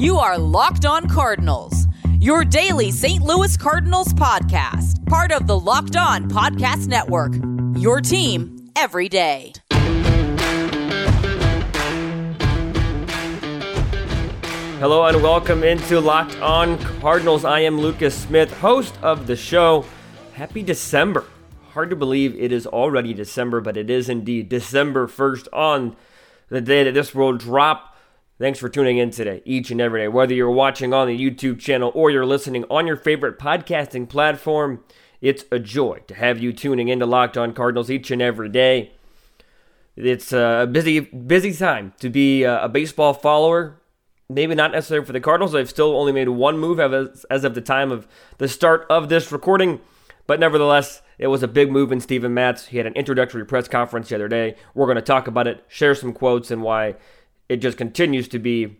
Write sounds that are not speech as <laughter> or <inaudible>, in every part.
You are Locked On Cardinals, your daily St. Louis Cardinals podcast, part of the Locked On Podcast Network. Your team every day. Hello and welcome into Locked On Cardinals. I am Lucas Smith, host of the show. Happy December. Hard to believe it is already December, but it is indeed December 1st on the day that this will drop. Thanks for tuning in today, each and every day. Whether you're watching on the YouTube channel or you're listening on your favorite podcasting platform, it's a joy to have you tuning into Locked On Cardinals each and every day. It's a busy, busy time to be a baseball follower maybe not necessarily for the Cardinals. They've still only made one move as, of the time of the start of this recording. But nevertheless, it was a big move in Steven Matz. He had an introductory press conference the other day. We're going to talk about it, share some quotes, and why it just continues to be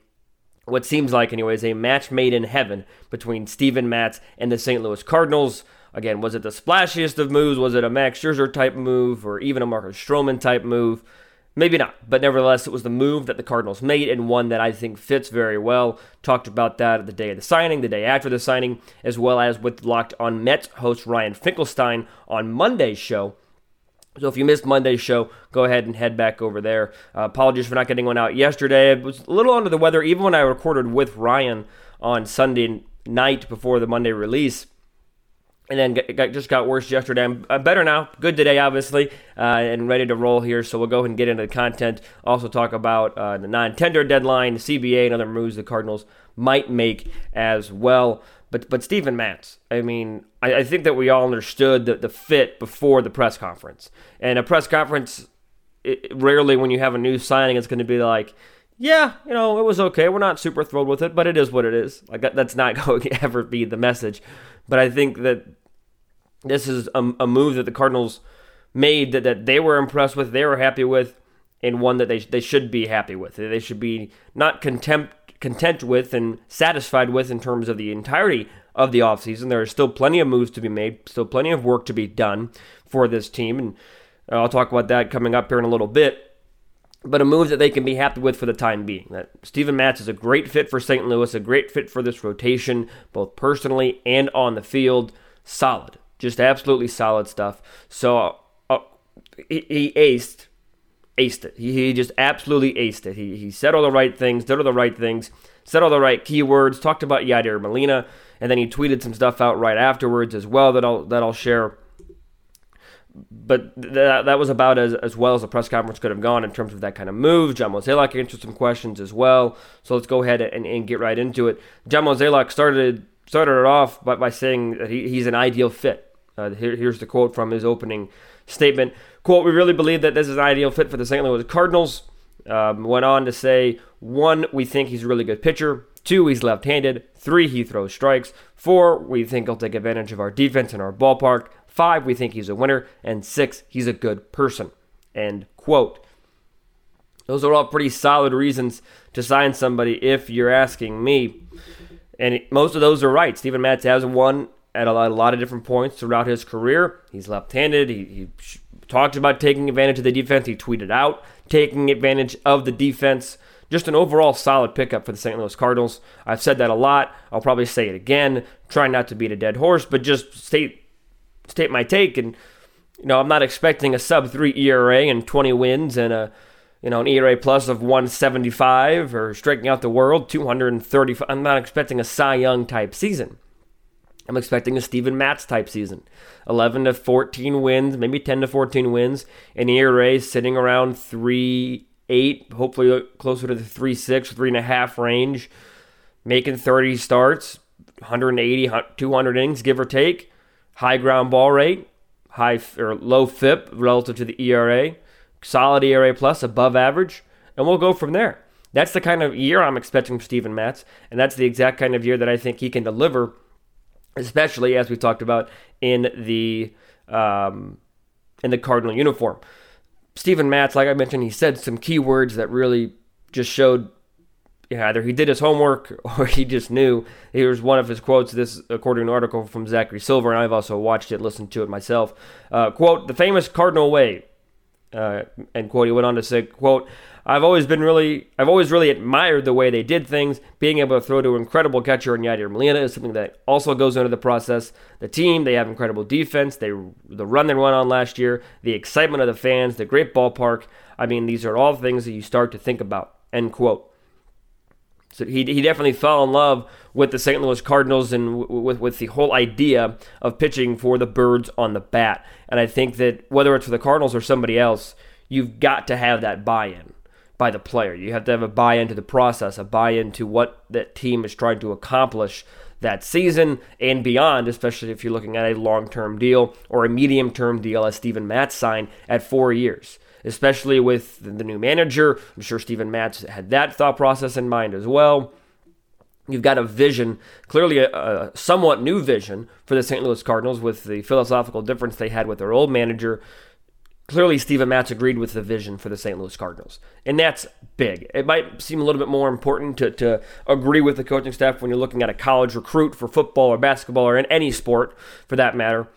what seems like, anyways, a match made in heaven between Steven Matz and the St. Louis Cardinals. Again, was it the splashiest of moves? Was it a Max Scherzer type move or even a Marcus Stroman type move? Maybe not, but nevertheless, it was the move that the Cardinals made and one that I think fits very well. Talked about that the day of the signing, the day after the signing, as well as with Locked on Mets host Ryan Finkelstein on Monday's show. So if you missed Monday's show, go ahead and head back over there. Uh, apologies for not getting one out yesterday. I was a little under the weather, even when I recorded with Ryan on Sunday night before the Monday release and then got, just got worse yesterday. I'm, I'm, better now, good today, obviously, uh, and ready to roll here. So we'll go ahead and get into the content. Also talk about uh, the non-tender deadline, CBA, and other moves the Cardinals might make as well. But but Steven Matz, I mean, I, I think that we all understood the, the fit before the press conference. And a press conference, it, rarely when you have a new signing, it's going to be like, yeah, you know, it was okay. We're not super thrilled with it, but it is what it is. Like that, that's not <laughs> going to ever be the message. But I think that this is a, a move that the Cardinals made that, that they were impressed with, they were happy with, and one that they, they should be happy with. They should be not contempt, content with and satisfied with in terms of the entirety of the offseason. There are still plenty of moves to be made, still plenty of work to be done for this team. And I'll talk about that coming up here in a little bit. But a move that they can be happy with for the time being. That Steven Matz is a great fit for St. Louis, a great fit for this rotation, both personally and on the field. Solid. Just absolutely solid stuff. So uh, he, he, aced, aced it. He, he just absolutely aced it. He, he said all the right things, did all the right things, said all the right keywords, talked about Yadier Molina, and then he tweeted some stuff out right afterwards as well that I'll that I'll share. But that, that was about as, as well as the press conference could have gone in terms of that kind of move. John Mozeliak answered some questions as well. So let's go ahead and, and get right into it. John Mozeliak started started it off by, by saying that he, he's an ideal fit uh, here, here's the quote from his opening statement. Quote, we really believe that this is an ideal fit for the St. Louis Cardinals. Um, went on to say, one, we think he's a really good pitcher. Two, he's left handed. Three, he throws strikes. Four, we think he'll take advantage of our defense and our ballpark. Five, we think he's a winner. And six, he's a good person. End quote. Those are all pretty solid reasons to sign somebody if you're asking me. And most of those are right. Steven Matz has won at a lot, a lot of different points throughout his career. He's left-handed. He, he talked about taking advantage of the defense. He tweeted out taking advantage of the defense. Just an overall solid pickup for the St. Louis Cardinals. I've said that a lot. I'll probably say it again. Try not to beat a dead horse, but just state state my take. And you know, I'm not expecting a sub three ERA and 20 wins and a you know an ERA plus of 175 or striking out the world 235. I'm not expecting a Cy Young type season. I'm expecting a Steven Matz type season. 11 to 14 wins, maybe 10 to 14 wins, an ERA sitting around 3 8, hopefully closer to the 3 6, 3.5 range, making 30 starts, 180, 200 innings, give or take, high ground ball rate, high or low FIP relative to the ERA, solid ERA plus, above average, and we'll go from there. That's the kind of year I'm expecting from Steven Matz, and that's the exact kind of year that I think he can deliver especially as we talked about in the um, in the Cardinal uniform. Steven Matz, like I mentioned, he said some key words that really just showed yeah, either he did his homework <laughs> or he just knew. Here's one of his quotes. This, according to an article from Zachary Silver, and I've also watched it, listened to it myself. Uh, quote: "The famous Cardinal way: Uh, end quote. He went on to say, quote, I've always been really, I've always really admired the way they did things. Being able to throw to an incredible catcher in Yadier Molina is something that also goes into the process. The team, they have incredible defense. They, the run they went on last year, the excitement of the fans, the great ballpark. I mean, these are all things that you start to think about. End quote. So he, he definitely fell in love with the St. Louis Cardinals and w- with, with the whole idea of pitching for the birds on the bat. And I think that whether it's for the Cardinals or somebody else, you've got to have that buy in by the player. You have to have a buy in to the process, a buy in to what that team is trying to accomplish that season and beyond, especially if you're looking at a long term deal or a medium term deal, as Steven Matz signed at four years especially with the new manager. I'm sure Steven Matz had that thought process in mind as well. You've got a vision, clearly a, a, somewhat new vision for the St. Louis Cardinals with the philosophical difference they had with their old manager. Clearly, Steven Matz agreed with the vision for the St. Louis Cardinals. And that's big. It might seem a little bit more important to, to agree with the coaching staff when you're looking at a college recruit for football or basketball or in any sport for that matter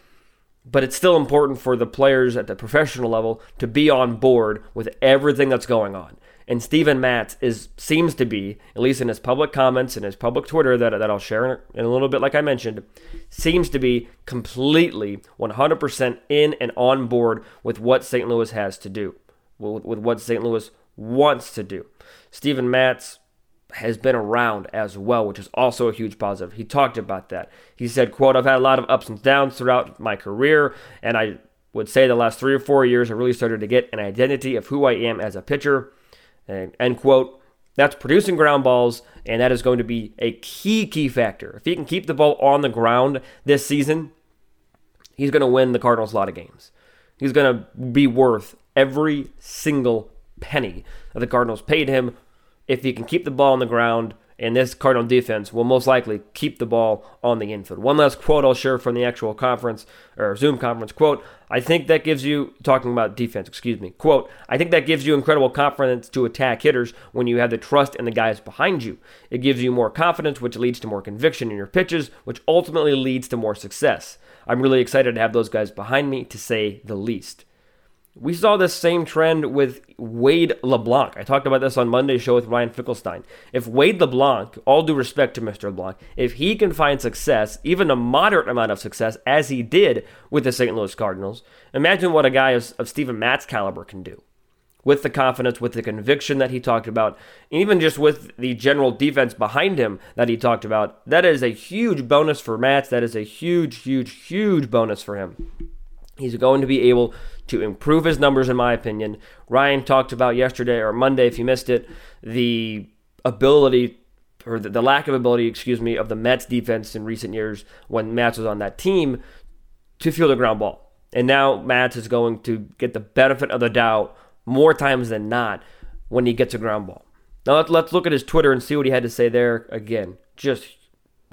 but it's still important for the players at the professional level to be on board with everything that's going on. And Steven Matz is seems to be, at least in his public comments and his public Twitter that, that I'll share in a little bit, like I mentioned, seems to be completely 100% in and on board with what St. Louis has to do, with, with what St. Louis wants to do. Steven Matz has been around as well, which is also a huge positive. He talked about that. He said, quote, I've had a lot of ups and downs throughout my career, and I would say the last three or four years I really started to get an identity of who I am as a pitcher. And end quote. That's producing ground balls, and that is going to be a key, key factor. If he can keep the ball on the ground this season, he's going to win the Cardinals a lot of games. He's going to be worth every single penny that the Cardinals paid him if he can keep the ball on the ground, and this Cardinal defense will most likely keep the ball on the infield. One last quote I'll share from the actual conference or Zoom conference. Quote, I think that gives you, talking about defense, excuse me, quote, I think that gives you incredible confidence to attack hitters when you have the trust in the guys behind you. It gives you more confidence, which leads to more conviction in your pitches, which ultimately leads to more success. I'm really excited to have those guys behind me, to say the least. We saw this same trend with Wade LeBlanc. I talked about this on Monday's show with Ryan Finkelstein. If Wade LeBlanc, all due respect to Mr. LeBlanc, if he can find success, even a moderate amount of success, as he did with the St. Louis Cardinals, imagine what a guy of, of Steven Matz caliber can do. With the confidence, with the conviction that he talked about, even just with the general defense behind him that he talked about, that is a huge bonus for Matz. That is a huge, huge, huge bonus for him. He's going to be able to improve his numbers, in my opinion. Ryan talked about yesterday or Monday, if you missed it, the ability or the, lack of ability, excuse me, of the Mets defense in recent years when Matz was on that team to field a ground ball. And now Matz is going to get the benefit of the doubt more times than not when he gets a ground ball. Now let's, let's look at his Twitter and see what he had to say there. Again, just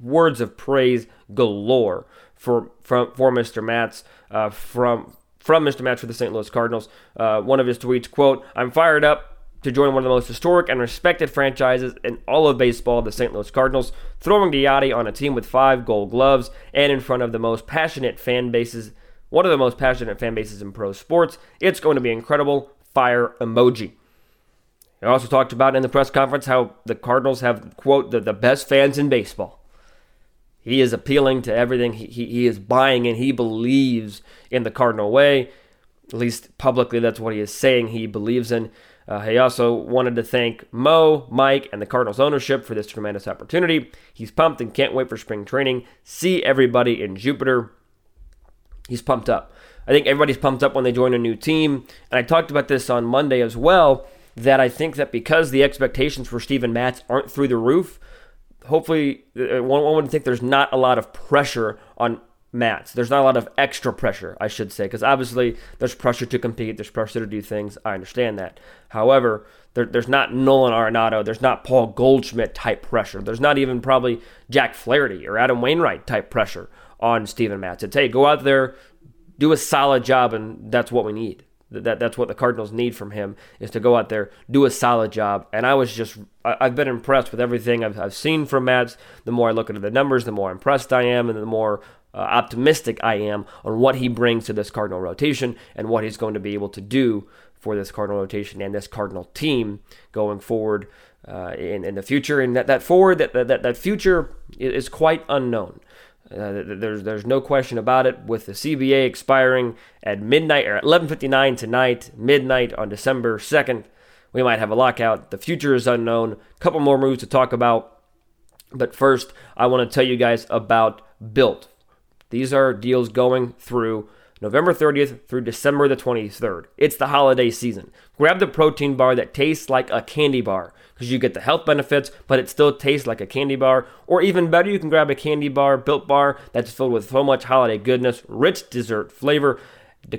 words of praise galore for from for Mr. Matz uh, from from Mr. Matz for the St. Louis Cardinals. Uh, one of his tweets, quote, I'm fired up to join one of the most historic and respected franchises in all of baseball, the St. Louis Cardinals, throwing Yadi on a team with five gold gloves and in front of the most passionate fan bases, one of the most passionate fan bases in pro sports. It's going to be incredible. Fire emoji. He also talked about in the press conference how the Cardinals have, quote, the, the best fans in baseball. He is appealing to everything. He, he, he is buying and he believes in the Cardinal way. At least publicly, that's what he is saying he believes in. Uh, he also wanted to thank Mo, Mike, and the Cardinals ownership for this tremendous opportunity. He's pumped and can't wait for spring training. See everybody in Jupiter. He's pumped up. I think everybody's pumped up when they join a new team. And I talked about this on Monday as well. That I think that because the expectations for Steven Matz aren't through the roof, hopefully, uh, one, one would think there's not a lot of pressure on Matz. There's not a lot of extra pressure, I should say, because obviously there's pressure to compete, there's pressure to do things. I understand that. However, there, there's not Nolan Arenado, there's not Paul Goldschmidt type pressure. There's not even probably Jack Flaherty or Adam Wainwright type pressure on Steven Matz. It's hey, go out there, do a solid job, and that's what we need. That that's what the Cardinals need from him is to go out there, do a solid job. And I was just I've been impressed with everything I've, I've seen from Matz. The more I look at the numbers, the more impressed I am, and the more uh, optimistic I am on what he brings to this Cardinal rotation and what he's going to be able to do for this Cardinal rotation and this Cardinal team going forward uh, in, in the future. And that, that forward, that, that, that future is quite unknown. Uh, there's there's no question about it. With the CBA expiring at midnight or 11:59 tonight, midnight on December 2nd, we might have a lockout. The future is unknown. A couple more moves to talk about, but first I want to tell you guys about Built. These are deals going through November 30th through December the 23rd. It's the holiday season. Grab the protein bar that tastes like a candy bar because you get the health benefits, but it still tastes like a candy bar. Or even better, you can grab a candy bar, built bar that's filled with so much holiday goodness, rich dessert flavor,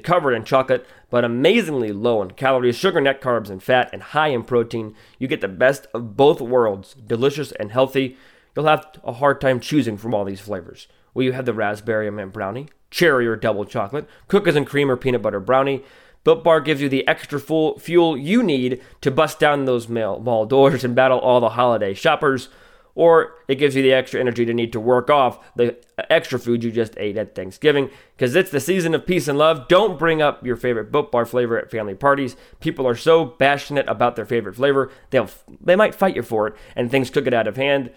covered in chocolate, but amazingly low in calories, sugar, net carbs, and fat, and high in protein. You get the best of both worlds, delicious and healthy. You'll have a hard time choosing from all these flavors. Well, you have the raspberry and brownie, cherry or double chocolate, cookies and cream or peanut butter brownie. Built Bar gives you the extra full fuel you need to bust down those mall doors and battle all the holiday shoppers, or it gives you the extra energy to need to work off the extra food you just ate at Thanksgiving. Because it's the season of peace and love. Don't bring up your favorite Built Bar flavor at family parties. People are so passionate about their favorite flavor, they'll they might fight you for it, and things could get out of hand.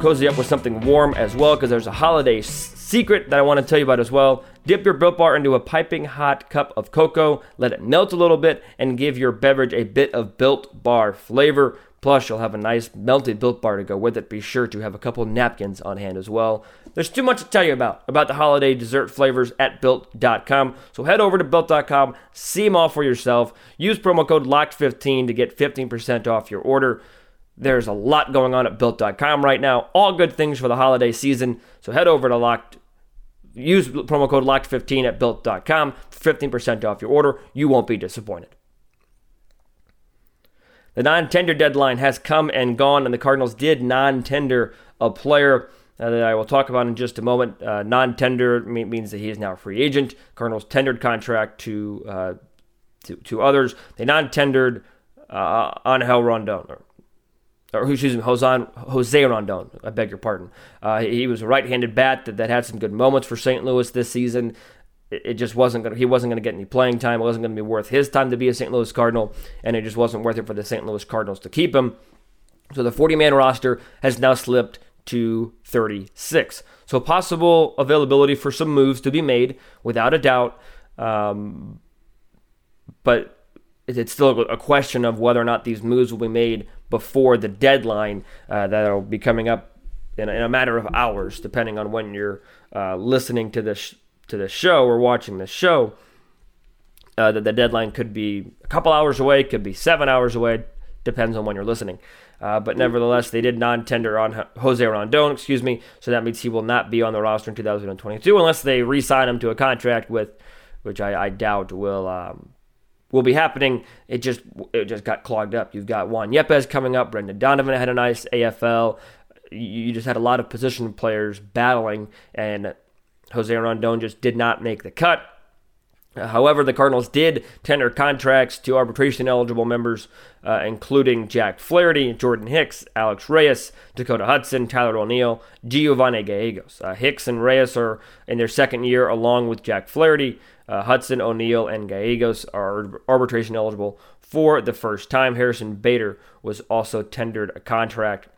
Cozy up with something warm as well because there's a holiday secret that I want to tell you about as well. Dip your Built Bar into a piping hot cup of cocoa, let it melt a little bit, and give your beverage a bit of Built Bar flavor. Plus, you'll have a nice melted Built Bar to go with it. Be sure to have a couple napkins on hand as well. There's too much to tell you about about the holiday dessert flavors at built.com. So head over to built.com, see them all for yourself. Use promo code LOCKED15 to get 15% off your order. There's a lot going on at built.com right now. All good things for the holiday season. So head over to locked use promo code locked15 at built.com for 15% off your order. You won't be disappointed. The non-tender deadline has come and gone, and the Cardinals did non-tender a player uh, that I will talk about in just a moment. Uh, non-tender means that he is now a free agent. Cardinals tendered contract to uh, to, to others. They non-tendered uh, Angel Rondon, or excuse me, Jose, Jose Rondon. I beg your pardon. Uh, he was a right-handed bat that, that had some good moments for St. Louis this season. It, it just wasn't gonna. He wasn't going to get any playing time. It wasn't going to be worth his time to be a St. Louis Cardinal, and it just wasn't worth it for the St. Louis Cardinals to keep him. So the 40-man roster has now slipped to 36. So possible availability for some moves to be made, without a doubt. Um, but it's still a question of whether or not these moves will be made before the deadline uh, that will be coming up in a, in a, matter of hours, depending on when you're uh, listening to this to the show or watching the show. Uh, that the deadline could be a couple hours away, could be seven hours away, depends on when you're listening. Uh, but nevertheless, they did non-tender on Jose Rondon, excuse me, so that means he will not be on the roster in 2022 unless they re-sign him to a contract with, which I, I doubt will um, will be happening. It just it just got clogged up. You've got Juan Yepez coming up. Brendan Donovan had a nice AFL. You just had a lot of position players battling, and Jose Rondon just did not make the cut. However, the Cardinals did tender contracts to arbitration eligible members, uh, including Jack Flaherty, Jordan Hicks, Alex Reyes, Dakota Hudson, Tyler O'Neill, Giovanni Gallegos. Uh, Hicks and Reyes are in their second year, along with Jack Flaherty. Uh, Hudson, O'Neill, and Gallegos are arbitration eligible for the first time. Harrison Bader was also tendered a contract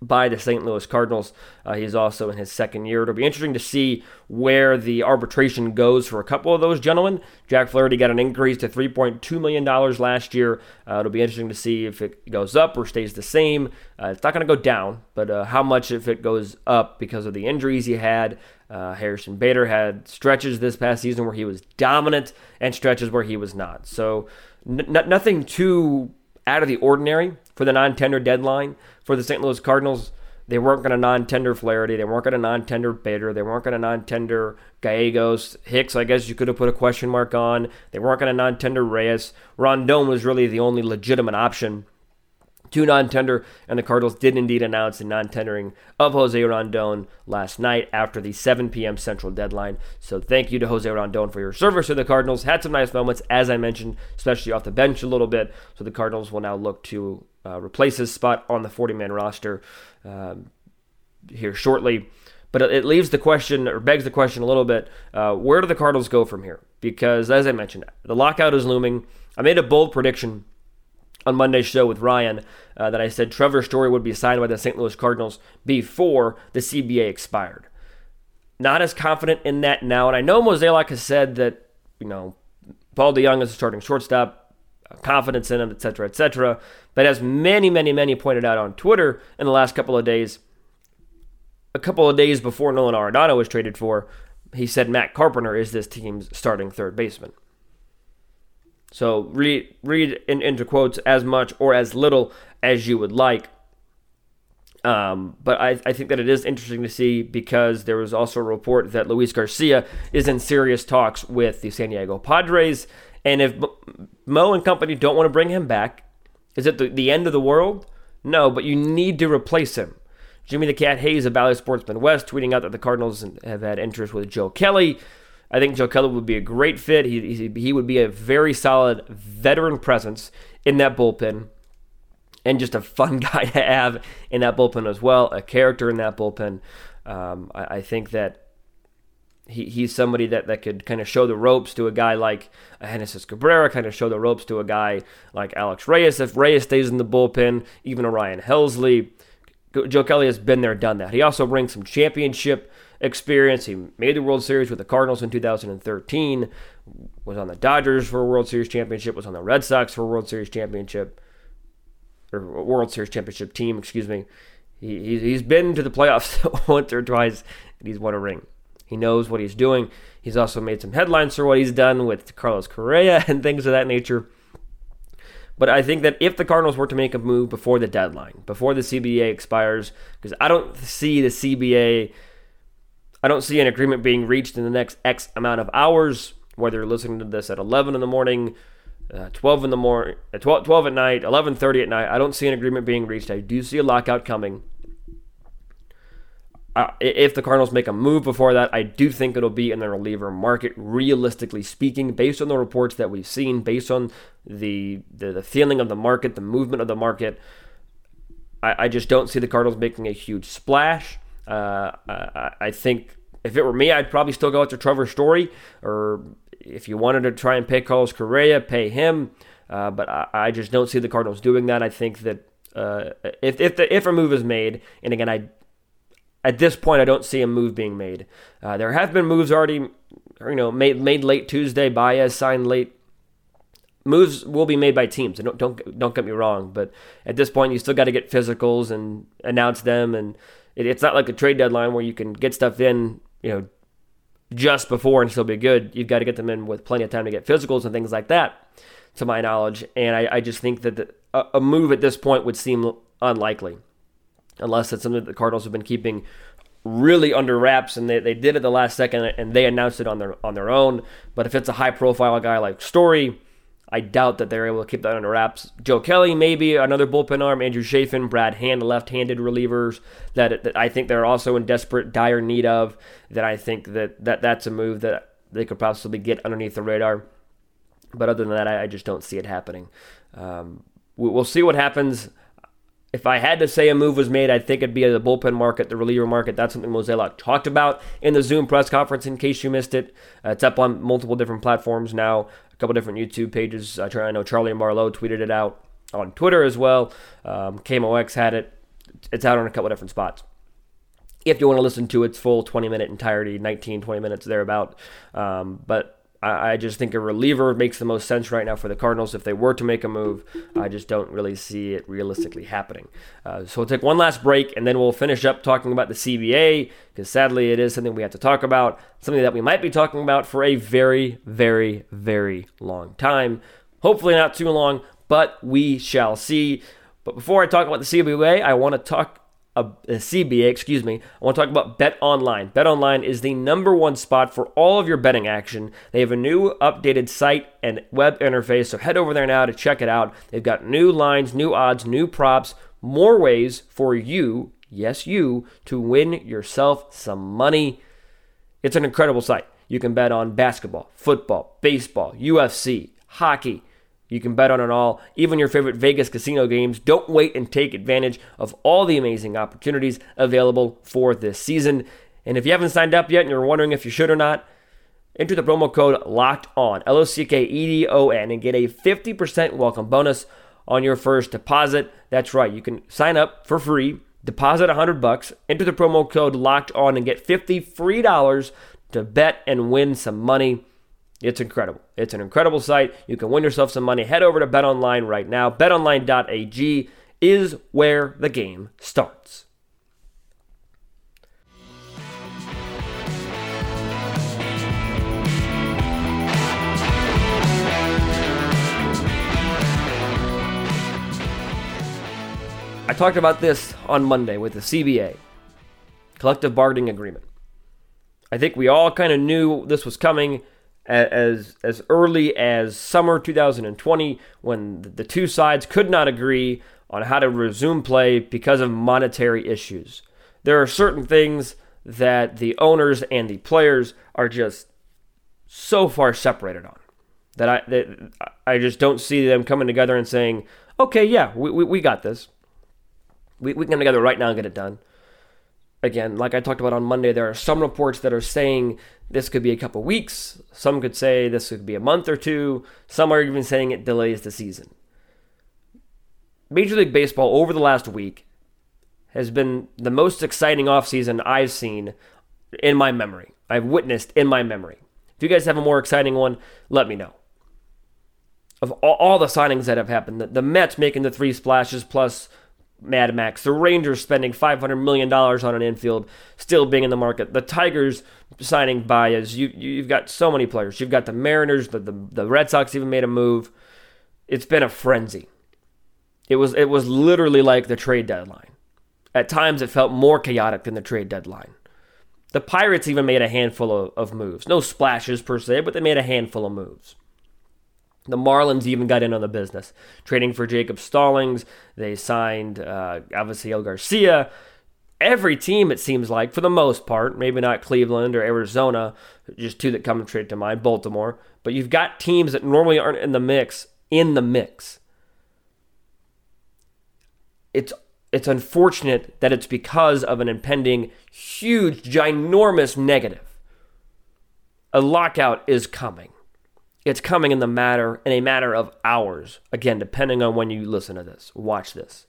by the St. Louis Cardinals. Uh, he's also in his second year. It'll be interesting to see where the arbitration goes for a couple of those gentlemen. Jack Flaherty got an increase to $3.2 million last year. Uh, it'll be interesting to see if it goes up or stays the same. Uh, it's not going to go down, but uh, how much if it goes up because of the injuries he had. Uh, Harrison Bader had stretches this past season where he was dominant and stretches where he was not. So n- nothing too out of the ordinary for the non-tender deadline for the St. Louis Cardinals. They weren't going to non-tender Flaherty. They weren't going to non-tender Bader. They weren't going to non-tender Gallegos. Hicks, I guess you could have put a question mark on. They weren't going to non-tender Reyes. Rondon was really the only legitimate option to non-tender, and the Cardinals did indeed announce the non-tendering of Jose Rondon last night after the 7 p.m. Central deadline. So thank you to Jose Rondon for your service to the Cardinals. Had some nice moments, as I mentioned, especially off the bench a little bit. So the Cardinals will now look to uh, replace his spot on the 40-man roster um, here shortly. But it leaves the question, or begs the question a little bit: uh, Where do the Cardinals go from here? Because as I mentioned, the lockout is looming. I made a bold prediction on Monday's show with Ryan uh, that I said Trevor Story would be signed by the St. Louis Cardinals before the CBA expired. Not as confident in that now, and I know Mozeliak has said that you know Paul DeJong is a starting shortstop, confidence in him, etc., etc. But as many, many, many pointed out on Twitter in the last couple of days, a couple of days before Nolan Arenado was traded for, he said Matt Carpenter is this team's starting third baseman. So read read in, into quotes as much or as little as you would like. Um, but I, I think that it is interesting to see because there was also a report that Luis Garcia is in serious talks with the San Diego Padres. And if Mo and company don't want to bring him back, is it the, the end of the world? No, but you need to replace him. Jimmy the Cat Hayes of Bally Sports Midwest tweeting out that the Cardinals have had interest with Joe Kelly. I think Joe Kelly would be a great fit. He, he, he would be a very solid veteran presence in that bullpen and just a fun <laughs> guy to have in that bullpen as well, a character in that bullpen. Um, I, I, think that he, he's somebody that, that could kind of show the ropes to a guy like Genesis Cabrera, kind of show the ropes to a guy like Alex Reyes if Reyes stays in the bullpen, even Ryan Helsley. Joe Kelly has been there, done that. He also brings some championship experience. He made the World Series with the Cardinals in 2013, was on the Dodgers for a World Series championship, was on the Red Sox for a World Series championship, or World Series championship team, excuse me. He, he's been to the playoffs <laughs> once or twice, and he's won a ring. He knows what he's doing. He's also made some headlines for what he's done with Carlos Correa <laughs> and things of that nature. But I think that if the Cardinals were to make a move before the deadline, before the CBA expires, because I don't see the CBA I don't see an agreement being reached in the next X amount of hours, whether you're listening to this at 11 in the morning, uh, 12 in the morning, uh, 12, 12 at night, 11:30 at night. I don't see an agreement being reached. I do see a lockout coming. Uh, if the Cardinals make a move before that, I do think it'll be in the reliever market. Realistically speaking, based on the reports that we've seen, based on the the, the feeling of the market, the movement of the market, I, I just don't see the Cardinals making a huge splash. Uh, I, I think if it were me, I'd probably still go after Trevor Story, or if you wanted to try and pay Carlos Correa, pay him. Uh, but I, I, just don't see the Cardinals doing that. I think that uh, if if the, if a move is made, and again, I at this point I don't see a move being made. Uh, there have been moves already, you know, made made late Tuesday. Baez signed late. Moves will be made by teams. Don't don't don't get me wrong, but at this point, you still got to get physicals and announce them and it, it's not like a trade deadline where you can get stuff in, you know, just before and still be good. You've got to get them in with plenty of time to get physicals and things like that, to my knowledge. And I, I just think that the, a, a move at this point would seem unlikely, unless it's something that the Cardinals have been keeping really under wraps and they, they did it the last second and they announced it on their on their own. But if it's a high profile guy like Story, I doubt that they're able to keep that under wraps. Joe Kelly, maybe another bullpen arm. Andrew Chafin, Brad Hand, left-handed relievers that, that I think they're also in desperate, dire need of. That I think that, that that's a move that they could possibly get underneath the radar. But other than that, I, I just don't see it happening. Um, we, we'll see what happens. If I had to say a move was made, I'd think it'd be the bullpen market, the reliever market. That's something Mozeliak talked about in the Zoom press conference. In case you missed it, uh, it's up on multiple different platforms now a couple different YouTube pages. I, try, I know Charlie and Marlowe tweeted it out on Twitter as well. Um, KMOX had it. It's out on a couple different spots. If you want to listen to its full 20 minute entirety, 19, 20 minutes thereabout. Um, but I, I just think a reliever makes the most sense right now for the Cardinals. If they were to make a move, I just don't really see it realistically happening. Uh, so we'll take one last break and then we'll finish up talking about the CBA because sadly it is something we have to talk about, something that we might be talking about for a very, very, very long time. Hopefully not too long, but we shall see. But before I talk about the CBA, I want to talk CBA, excuse me, I want to talk about Bet Online. Bet Online is the number one spot for all of your betting action. They have a new updated site and web interface, so head over there now to check it out. They've got new lines, new odds, new props, more ways for you, yes, you, to win yourself some money. It's an incredible site. You can bet on basketball, football, baseball, UFC, hockey. You can bet on it all, even your favorite Vegas casino games. Don't wait and take advantage of all the amazing opportunities available for this season. And if you haven't signed up yet and you're wondering if you should or not, enter the promo code LOCKED ON, L O C K E D O N, and get a 50% welcome bonus on your first deposit. That's right, you can sign up for free, deposit 100 bucks, enter the promo code LOCKED ON, and get 50 free dollars to bet and win some money. It's incredible. It's an incredible site. You can win yourself some money. Head over to BetOnline right now. BetOnline.ag is where the game starts. I talked about this on Monday with the CBA, collective bargaining agreement. I think we all kind of knew this was coming as as early as summer 2020 when the two sides could not agree on how to resume play because of monetary issues. There are certain things that the owners and the players are just so far separated on that I that I just don't see them coming together and saying, "Okay, yeah, we we, we got this. We we can come together right now and get it done." Again, like I talked about on Monday, there are some reports that are saying this could be a couple weeks. Some could say this could be a month or two. Some are even saying it delays the season. Major League Baseball over the last week has been the most exciting offseason I've seen in my memory. I've witnessed in my memory. If you guys have a more exciting one, let me know. Of all, the signings that have happened, the Mets making the three splashes plus Mad Max. The Rangers spending $500 million on an infield, still being in the market. The Tigers signing Baez. You, you've got so many players. You've got the Mariners, the, the, the Red Sox even made a move. It's been a frenzy. It was, it was literally like the trade deadline. At times, it felt more chaotic than the trade deadline. The Pirates even made a handful of, of moves. No splashes per se, but they made a handful of moves. The Marlins even got in on the business, trading for Jacob Stallings. They signed uh, Avisail Garcia. Every team, it seems like, for the most part, maybe not Cleveland or Arizona, just two that come straight to mind, Baltimore, but you've got teams that normally aren't in the mix in the mix. It's it's unfortunate that it's because of an impending huge ginormous negative. A lockout is coming. It's coming in the matter in a matter of hours. Again, depending on when you listen to this, watch this.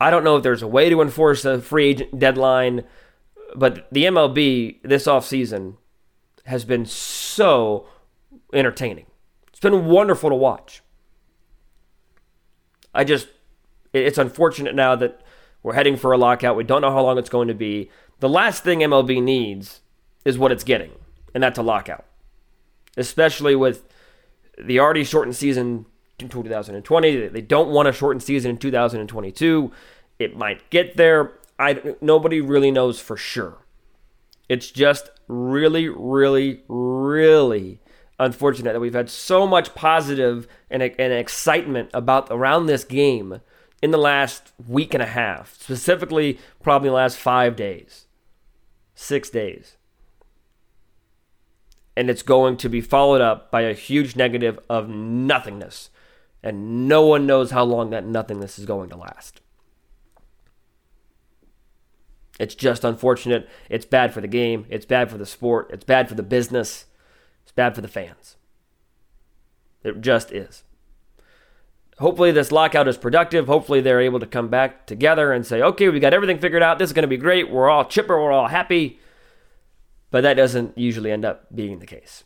I don't know if there's a way to enforce a free agent deadline, but the MLB this offseason has been so entertaining. It's been wonderful to watch. I just, it's unfortunate now that we're heading for a lockout. We don't know how long it's going to be. The last thing MLB needs is what it's getting, and that's a lockout especially with the already shortened season in 2020. They don't want a shortened season in 2022. It might get there. I nobody really knows for sure. It's just really, really, really unfortunate that we've had so much positive and, and excitement about around this game in the last week and a half, specifically probably the last five days, six days and it's going to be followed up by a huge negative of nothingness. And no one knows how long that nothingness is going to last. It's just unfortunate. It's bad for the game. It's bad for the sport. It's bad for the business. It's bad for the fans. It just is. Hopefully, this lockout is productive. Hopefully, they're able to come back together and say, okay, we got everything figured out. This is going to be great. We're all chipper. We're all happy. But that doesn't usually end up being the case.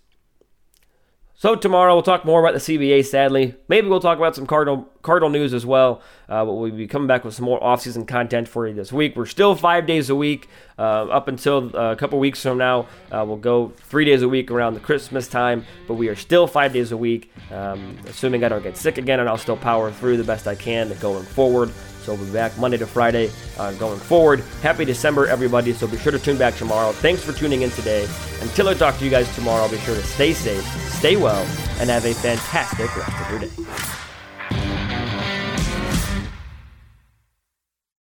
So tomorrow we'll talk more about the CBA. Sadly, maybe we'll talk about some Cardinal Cardinal news as well. Uh, but we'll be coming back with some more offseason content for you this week. We're still five days a week uh, up until uh, a couple weeks from now. Uh, we'll go three days a week around the Christmas time, but we are still five days a week. Um, assuming I don't get sick again, and I'll still power through the best I can going forward. So we'll be back Monday to Friday uh, going forward. Happy December, everybody. So be sure to tune back tomorrow. Thanks for tuning in today. Until I talk to you guys tomorrow, be sure to stay safe, stay well, and have a fantastic rest of your day.